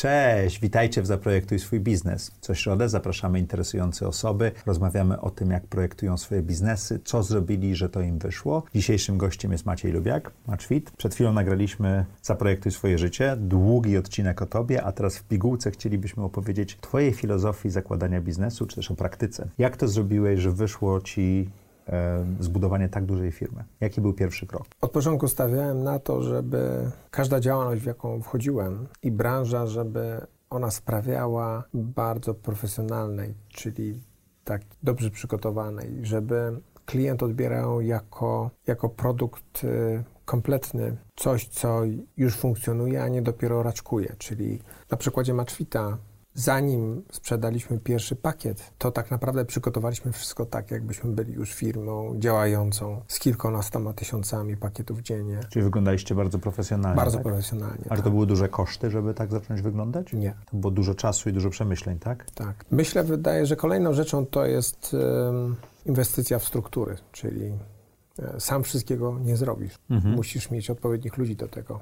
Cześć, witajcie w Zaprojektuj swój biznes. Co środę zapraszamy interesujące osoby, rozmawiamy o tym, jak projektują swoje biznesy, co zrobili, że to im wyszło. Dzisiejszym gościem jest Maciej Lubiak, Maczwit. Przed chwilą nagraliśmy Zaprojektuj swoje życie, długi odcinek o tobie, a teraz w pigułce chcielibyśmy opowiedzieć twojej filozofii zakładania biznesu, czy też o praktyce. Jak to zrobiłeś, że wyszło ci zbudowanie tak dużej firmy? Jaki był pierwszy krok? Od początku stawiałem na to, żeby każda działalność, w jaką wchodziłem i branża, żeby ona sprawiała bardzo profesjonalnej, czyli tak dobrze przygotowanej, żeby klient odbierał jako, jako produkt y, kompletny, coś, co już funkcjonuje, a nie dopiero raczkuje. Czyli na przykładzie Matchfita zanim sprzedaliśmy pierwszy pakiet, to tak naprawdę przygotowaliśmy wszystko tak, jakbyśmy byli już firmą działającą z kilkunastoma tysiącami pakietów dziennie. Czyli wyglądaliście bardzo profesjonalnie. Bardzo tak? profesjonalnie. Ale to tak. były duże koszty, żeby tak zacząć wyglądać? Nie. To było dużo czasu i dużo przemyśleń, tak? Tak. Myślę, wydaje, że kolejną rzeczą to jest um, inwestycja w struktury, czyli e, sam wszystkiego nie zrobisz. Mhm. Musisz mieć odpowiednich ludzi do tego.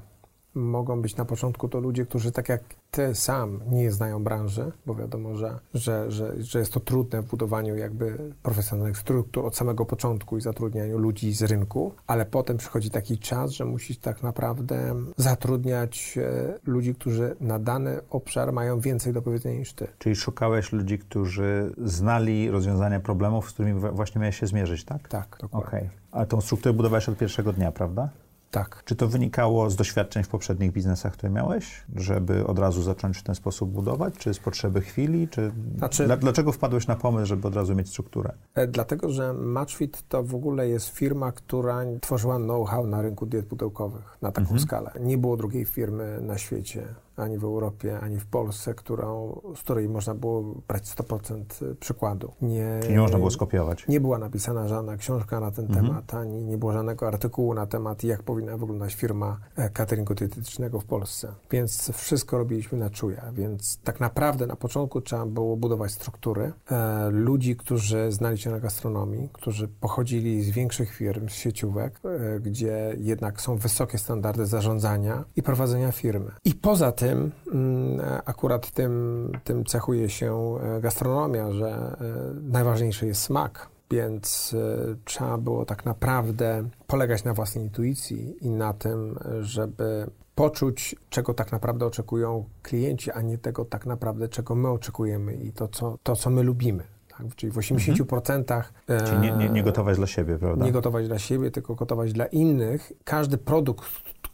Mogą być na początku to ludzie, którzy tak jak ty sam nie znają branży, bo wiadomo, że, że, że, że jest to trudne w budowaniu jakby profesjonalnych struktur od samego początku i zatrudnianiu ludzi z rynku, ale potem przychodzi taki czas, że musisz tak naprawdę zatrudniać e, ludzi, którzy na dany obszar mają więcej do powiedzenia niż ty. Czyli szukałeś ludzi, którzy znali rozwiązania problemów, z którymi właśnie miałeś się zmierzyć, tak? Tak, dokładnie. A tą strukturę budowałeś od pierwszego dnia, prawda? Tak. Czy to wynikało z doświadczeń w poprzednich biznesach, które miałeś, żeby od razu zacząć w ten sposób budować? Czy z potrzeby chwili? Czy Znaczy- Dla, dlaczego wpadłeś na pomysł, żeby od razu mieć strukturę? E, Dlatego, że Matchfit to w ogóle jest firma, która tworzyła know-how na rynku diet pudełkowych na taką Mhm. skalę. Nie było drugiej firmy na świecie, ani w Europie, ani w Polsce, którą, z której można było brać 100% przykładu. Nie, Czyli nie można było skopiować? nie była napisana żadna książka na ten Mhm. temat, ani nie było żadnego artykułu na temat, jak powinna wyglądać firma e, cateringu dietetycznego w Polsce. Więc wszystko robiliśmy na czuja. Więc tak naprawdę na początku trzeba było budować struktury. E, ludzi, którzy znali się na gastronomii, którzy pochodzili z większych firm, z sieciówek, e, gdzie jednak są wysokie standardy zarządzania i prowadzenia firmy. I poza tym, mm, e, akurat tym, tym cechuje się e, gastronomia, że e, najważniejszy jest smak. Więc e, trzeba było tak naprawdę polegać na własnej intuicji i na tym, żeby poczuć, czego tak naprawdę oczekują klienci, a nie tego tak naprawdę, czego my oczekujemy i to, co, to, co my lubimy. Tak? Czyli w 80% e, Czyli nie, nie, nie gotować dla siebie, prawda? nie gotować dla siebie, tylko gotować dla innych. Każdy produkt,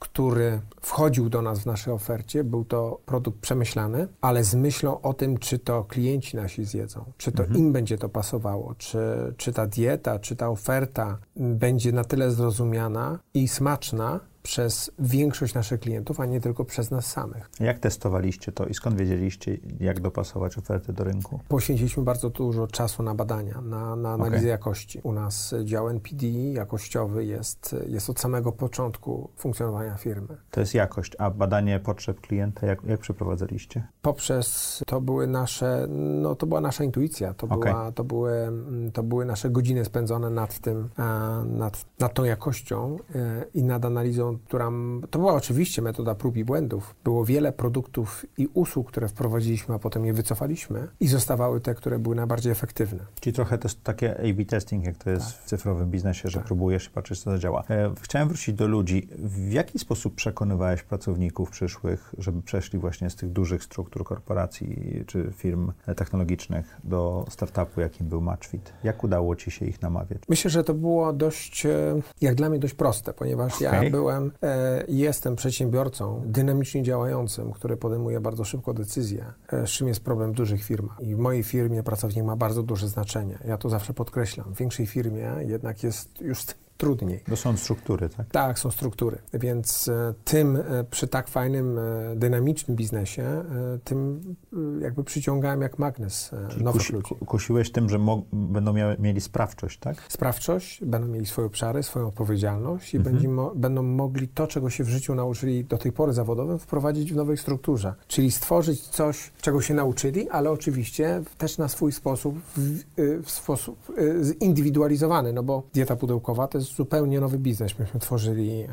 który wchodził do nas w naszej ofercie, był to produkt przemyślany, ale z myślą o tym, czy to klienci nasi zjedzą, czy to im będzie to pasowało, czy, czy ta dieta, czy ta oferta będzie na tyle zrozumiana i smaczna przez większość naszych klientów, a nie tylko przez nas samych. Jak testowaliście to i skąd wiedzieliście, jak dopasować oferty do rynku? Poświęciliśmy bardzo dużo czasu na badania, na, na analizę Okej. jakości. U nas dział NPD jakościowy jest, jest od samego początku funkcjonowania firmy. To jest jakość, a badanie potrzeb klienta, jak, jak przeprowadzaliście? Poprzez to były nasze, no to była nasza intuicja, to, Okej. była, to, były, to były nasze godziny spędzone nad tym, a, nad, nad tą jakością e, i nad analizą, która, to była oczywiście metoda prób i błędów. Było wiele produktów i usług, które wprowadziliśmy, a potem je wycofaliśmy i zostawały te, które były najbardziej efektywne. Czyli trochę to jest takie A-B testing, jak to jest w cyfrowym biznesie, że Tak. próbujesz i patrzysz, co zadziała. E, chciałem wrócić do ludzi. W jaki sposób przekonywałeś pracowników przyszłych, żeby przeszli właśnie z tych dużych struktur korporacji czy firm technologicznych do startupu, jakim był Matchfit? Jak udało ci się ich namawiać? Myślę, że to było dość, e, jak dla mnie, dość proste, ponieważ Okej. ja byłem, e, jestem przedsiębiorcą dynamicznie działającym, który podejmuje bardzo szybko decyzje, e, z czym jest problem w dużych firmach. I w mojej firmie pracownik ma bardzo duże znaczenie. Ja to zawsze podkreślam. W większej firmie jednak jest już trudniej. To są struktury, tak? Tak, są struktury, więc e, tym e, przy tak fajnym, e, dynamicznym biznesie, tym jakby przyciągałem jak magnes Czyli nowych kusi, ludzi. ku- kusiłeś tym, że będą miały, mieli sprawczość, tak? sprawczość, będą mieli swoje obszary, swoją odpowiedzialność i Mhm. mo- będą mogli to, czego się w życiu nauczyli do tej pory zawodowym, wprowadzić w nowej strukturze. Czyli stworzyć coś, czego się nauczyli, ale oczywiście też na swój sposób, w, w sposób zindywidualizowany, no bo dieta pudełkowa to jest zupełnie nowy biznes. Myśmy tworzyli, e,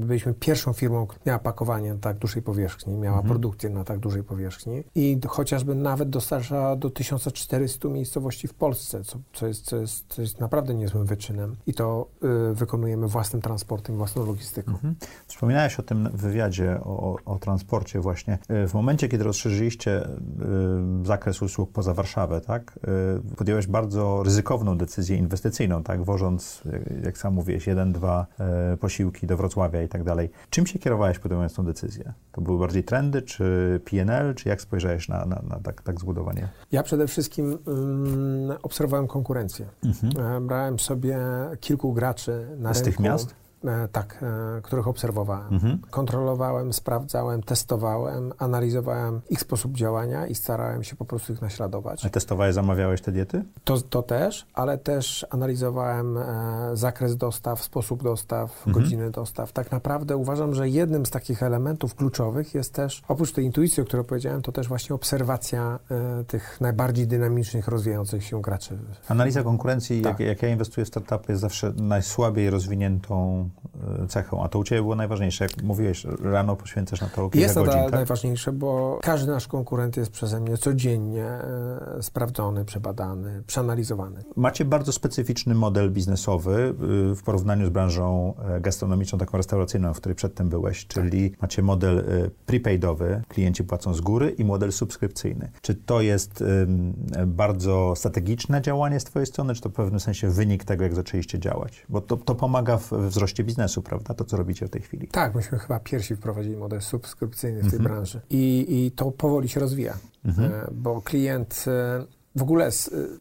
byliśmy pierwszą firmą, która miała pakowanie na tak dużej powierzchni, miała mhm. produkcję na tak dużej powierzchni i chociażby nawet dostarcza do 1400 miejscowości w Polsce, co, co, jest, co, jest, co jest naprawdę niezłym wyczynem. I to y, wykonujemy własnym transportem, własną logistyką. Mhm. Wspominałeś o tym wywiadzie, o, o transporcie właśnie. Y, w momencie, kiedy rozszerzyliście y, zakres usług poza Warszawę, tak, y, podjąłeś bardzo ryzykowną decyzję inwestycyjną, tak, wożąc, jak sam mówiłeś, jeden, dwa posiłki do Wrocławia i tak dalej. Czym się kierowałeś podejmując tą decyzję? To były bardziej trendy, czy PNL, czy jak spojrzałeś na, na, na tak, tak zbudowanie? Ja przede wszystkim um, obserwowałem konkurencję. Mhm. E, brałem sobie kilku graczy na Z rynku. tych miast? E, tak, e, których obserwowałem. Mhm. Kontrolowałem, sprawdzałem, testowałem, analizowałem ich sposób działania i starałem się po prostu ich naśladować. A testowałeś, zamawiałeś te diety? To, to też, ale też analizowałem e, zakres dostaw, sposób dostaw, mhm. godziny dostaw. Tak naprawdę uważam, że jednym z takich elementów kluczowych jest też, oprócz tej intuicji, o której powiedziałem, to też właśnie obserwacja tych najbardziej dynamicznych, rozwijających się graczy. Analiza konkurencji, tak. jak, jak ja inwestuję w startupy, jest zawsze najsłabiej rozwiniętą cechą, a to u Ciebie było najważniejsze. Jak mówiłeś, rano poświęcasz na to kilka jest godzin, Jest to tak? najważniejsze, bo każdy nasz konkurent jest przeze mnie codziennie e, sprawdzony, przebadany, przeanalizowany. Macie bardzo specyficzny model biznesowy y, w porównaniu z branżą e, gastronomiczną, taką restauracyjną, w której przedtem byłeś, czyli tak. macie model y, prepaidowy, klienci płacą z góry i model subskrypcyjny. Czy to jest bardzo strategiczne działanie z Twojej strony, czy to w pewnym sensie wynik tego, jak zaczęliście działać? Bo to, to pomaga w wzroście biznesu, prawda? To, co robicie w tej chwili. Tak, myśmy chyba pierwsi wprowadzili model subskrypcyjny w tej mhm. branży I, i to powoli się rozwija, mhm. E, bo klient e, w ogóle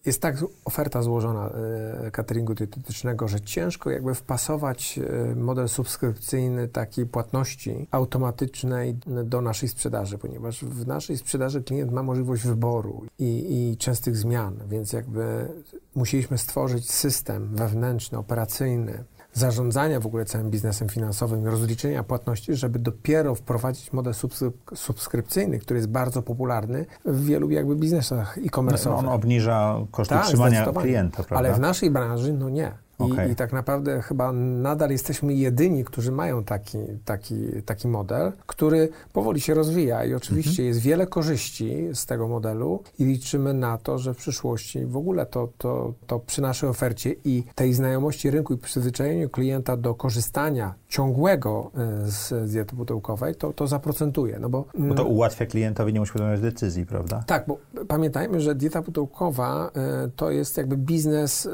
jest tak oferta złożona e, cateringu dietetycznego, że ciężko jakby wpasować model subskrypcyjny takiej płatności automatycznej do naszej sprzedaży, ponieważ w naszej sprzedaży klient ma możliwość wyboru i, i częstych zmian, więc jakby musieliśmy stworzyć system wewnętrzny, operacyjny, zarządzania w ogóle całym biznesem finansowym, rozliczenia płatności, żeby dopiero wprowadzić model subskrypcyjny, który jest bardzo popularny w wielu jakby biznesach e-commerce'owych. No, on obniża koszty tak, utrzymania klienta, prawda? Ale w naszej branży, no nie. I, okay. I, tak naprawdę chyba nadal jesteśmy jedyni, którzy mają taki, taki, taki model, który powoli się rozwija i oczywiście mhm. jest wiele korzyści z tego modelu i liczymy na to, że w przyszłości w ogóle to, to, to przy naszej ofercie i tej znajomości rynku i przyzwyczajeniu klienta do korzystania ciągłego e, z diety pudełkowej, to, to zaprocentuje. No bo, bo to ułatwia klientowi, nie musi podejmować decyzji, prawda? Tak, bo pamiętajmy, że dieta pudełkowa y, to jest jakby biznes,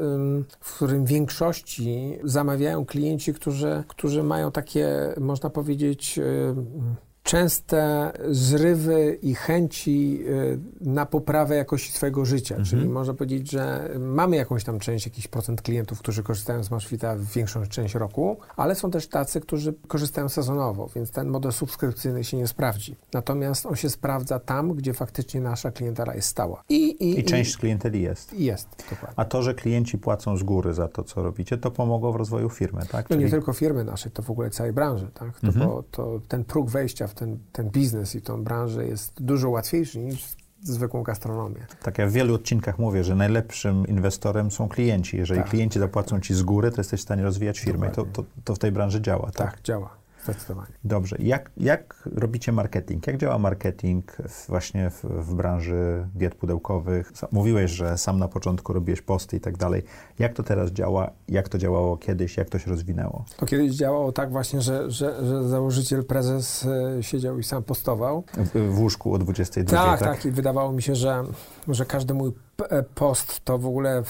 w którym większości zamawiają klienci, którzy, którzy mają takie, można powiedzieć, y, częste zrywy i chęci y, na poprawę jakości swojego życia. Mhm. Czyli można powiedzieć, że mamy jakąś tam część, jakiś procent klientów, którzy korzystają z w większą część roku, ale są też tacy, którzy korzystają sezonowo, więc ten model subskrypcyjny się nie sprawdzi. Natomiast on się sprawdza tam, gdzie faktycznie nasza klientela jest stała. I, i, I część i, klienteli jest. Jest, dokładnie. A to, że klienci płacą z góry za to, co robicie, to pomogło w rozwoju firmy, tak? No Czyli... nie tylko firmy naszej, to w ogóle całej branży, tak? To, mhm. bo, to ten próg wejścia w ten, ten biznes i tą branżę jest dużo łatwiejszy niż zwykłą gastronomię. Tak, ja w wielu odcinkach mówię, że najlepszym inwestorem są klienci. Jeżeli tak, klienci zapłacą ci z góry, to jesteś w stanie rozwijać firmę i to, to, to, w tej branży działa, tak? Tak, działa. Zdecydowanie. Dobrze. Jak, jak robicie marketing? Jak działa marketing właśnie w, w, branży diet pudełkowych? Mówiłeś, że sam na początku robiłeś posty i tak dalej. Jak to teraz działa? Jak to działało kiedyś? Jak to się rozwinęło? To kiedyś działało tak właśnie, że, że, że założyciel, prezes e, siedział i sam postował. W, w łóżku o 22. Tak, tak, tak. I wydawało mi się, że, że każdy mój post to w ogóle e,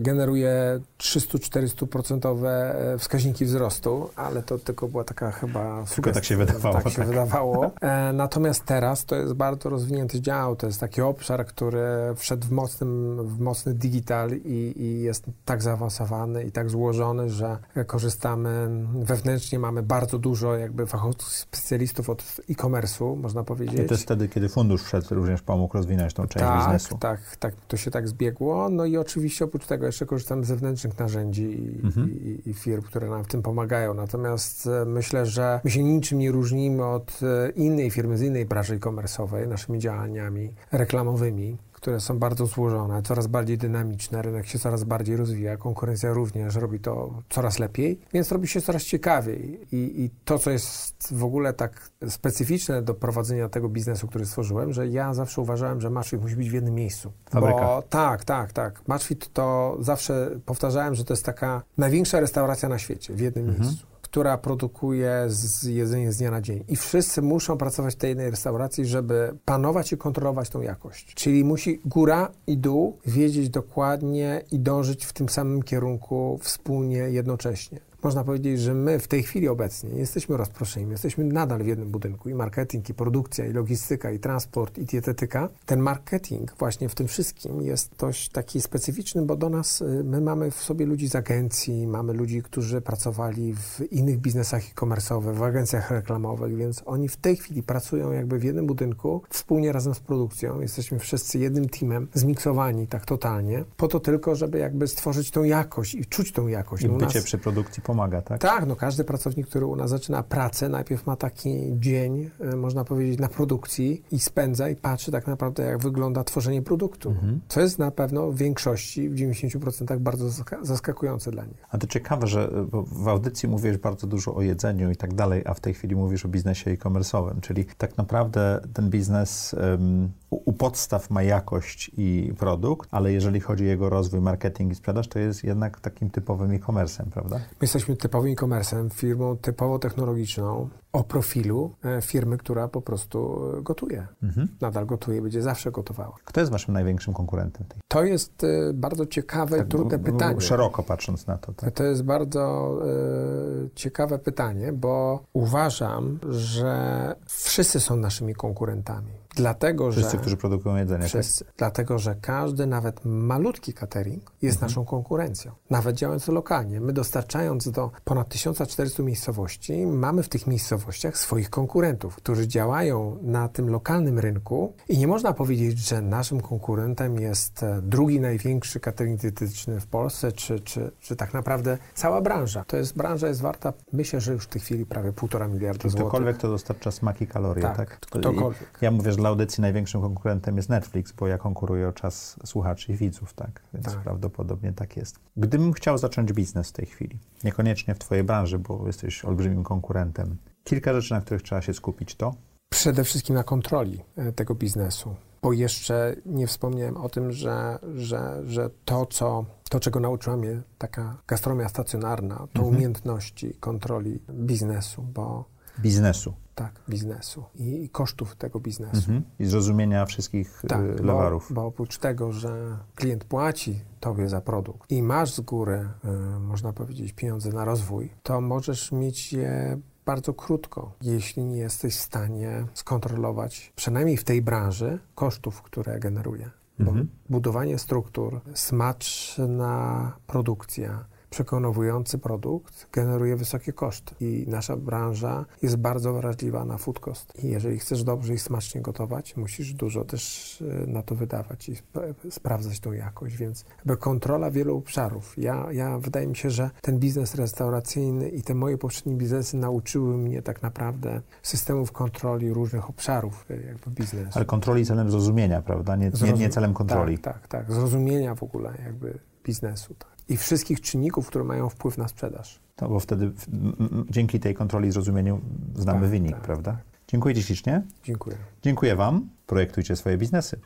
generuje 300-400% e, wskaźniki wzrostu, ale to tylko była taka chyba Tylko tak się wydawało. Tak się tak. wydawało. Natomiast teraz to jest bardzo rozwinięty dział, to jest taki obszar, który wszedł w, mocnym, w mocny digital i, i jest tak zaawansowany i tak złożony, że korzystamy wewnętrznie, mamy bardzo dużo jakby fachowców, specjalistów od e-commerce'u, można powiedzieć. I to jest wtedy, kiedy fundusz wszedł, również pomógł rozwinąć tą część tak, biznesu. Tak, tak, to się tak zbiegło. No i oczywiście oprócz tego jeszcze korzystamy z zewnętrznych narzędzi i, mhm. i, i firm, które nam w tym pomagają. Natomiast e, myślę, że my się niczym nie różnimy od e, innej firmy z innej branży e-commerce'owej, naszymi działaniami reklamowymi, które są bardzo złożone, coraz bardziej dynamiczne, rynek się coraz bardziej rozwija, konkurencja również robi to coraz lepiej, więc robi się coraz ciekawiej. I, i to, co jest w ogóle tak specyficzne do prowadzenia tego biznesu, który stworzyłem, że ja zawsze uważałem, że Matchfit musi być w jednym miejscu. Fabryka. Bo, tak, tak, tak. Matchfit to zawsze powtarzałem, że to jest taka największa restauracja na świecie w jednym Mhm. miejscu która produkuje z jedzenie z dnia na dzień. I wszyscy muszą pracować w tej jednej restauracji, żeby panować i kontrolować tą jakość. Czyli musi góra i dół wiedzieć dokładnie i dążyć w tym samym kierunku wspólnie, jednocześnie. Można powiedzieć, że my w tej chwili obecnie nie jesteśmy rozproszeni, my jesteśmy nadal w jednym budynku i marketing, i produkcja, i logistyka, i transport, i dietetyka. Ten marketing właśnie w tym wszystkim jest dość taki specyficzny, bo do nas, y, my mamy w sobie ludzi z agencji, mamy ludzi, którzy pracowali w innych biznesach e-commerce'owych, w agencjach reklamowych, więc oni w tej chwili pracują jakby w jednym budynku, wspólnie razem z produkcją. Jesteśmy wszyscy jednym teamem, zmiksowani tak totalnie, po to tylko, żeby jakby stworzyć tą jakość i czuć tą jakość. I bycie nas- przy produkcji pomaga, tak? tak, no każdy pracownik, który u nas zaczyna pracę, najpierw ma taki dzień, e, można powiedzieć, na produkcji i spędza i patrzy tak naprawdę, jak wygląda tworzenie produktu. Mhm. Co jest na pewno w większości, w 90% bardzo zaska- zaskakujące dla nich. A to ciekawe, że bo w audycji mówisz bardzo dużo o jedzeniu i tak dalej, a w tej chwili mówisz o biznesie e-commerce'owym, czyli tak naprawdę ten biznes um, u, podstaw ma jakość i produkt, ale jeżeli chodzi o jego rozwój, marketing i sprzedaż, to jest jednak takim typowym e-commerce'em, prawda? My jesteśmy typowym e-commerce'em, firmą typowo technologiczną, o profilu e, firmy, która po prostu e, gotuje. Mhm. Nadal gotuje, będzie zawsze gotowała. Kto jest waszym największym konkurentem? Tej, To jest e, bardzo ciekawe i trudne pytanie. Szeroko patrząc na to, tak? To jest bardzo e, ciekawe pytanie, bo uważam, że wszyscy są naszymi konkurentami. Dlatego, Wszyscy, że. którzy produkują jedzenie, tak? Wszyscy. Dlatego, że każdy, nawet malutki catering jest Mhm. naszą konkurencją. Nawet działając lokalnie. My dostarczając do ponad 1400 miejscowości, mamy w tych miejscowościach swoich konkurentów, którzy działają na tym lokalnym rynku i nie można powiedzieć, że naszym konkurentem jest e, drugi największy catering dietetyczny w Polsce, czy, czy, czy tak naprawdę cała branża. To jest, branża jest warta, myślę, że już w tej chwili prawie półtora miliarda Czyli złotych. ktokolwiek, kto dostarcza smaki, kalorie, tak? Tak, To- ktokolwiek. Ja mówię, że dla audycji największym konkurentem jest Netflix, bo ja konkuruję o czas słuchaczy i widzów, tak? Więc Tak. prawdopodobnie tak jest. Gdybym chciał zacząć biznes w tej chwili, niekoniecznie w twojej branży, bo jesteś olbrzymim konkurentem, kilka rzeczy, na których trzeba się skupić, to Przede wszystkim na kontroli e, tego biznesu, bo jeszcze nie wspomniałem o tym, że, że, że to, co, to, czego nauczyła mnie taka gastronomia stacjonarna, to Mhm. umiejętności kontroli biznesu, bo biznesu tak, biznesu i, kosztów tego biznesu. mhm. i zrozumienia wszystkich Tak, y, bo, lewarów. bo oprócz tego, że klient płaci tobie za produkt i masz z góry, y, można powiedzieć, pieniądze na rozwój, to możesz mieć je bardzo krótko, jeśli nie jesteś w stanie skontrolować, przynajmniej w tej branży, kosztów, które generuje. Bo Mhm. budowanie struktur, smaczna produkcja, przekonujący produkt generuje wysokie koszty i nasza branża jest bardzo wrażliwa na food cost. I jeżeli chcesz dobrze i smacznie gotować, musisz dużo też e, na to wydawać i sp- sprawdzać tą jakość, więc jakby kontrola wielu obszarów. Ja, ja wydaje mi się, że ten biznes restauracyjny i te moje poprzednie biznesy nauczyły mnie tak naprawdę systemów kontroli różnych obszarów e, jakby biznesu. Ale kontroli celem zrozumienia, prawda? Nie, nie, nie celem kontroli. Tak, tak, tak. Zrozumienia w ogóle jakby biznesu. Tak. I wszystkich czynników, które mają wpływ na sprzedaż. To, bo wtedy dzięki tej kontroli i zrozumieniu znamy Tak, wynik, tak, prawda? Dziękuję Ci ślicznie. Dziękuję. Dziękuję Wam. Projektujcie swoje biznesy.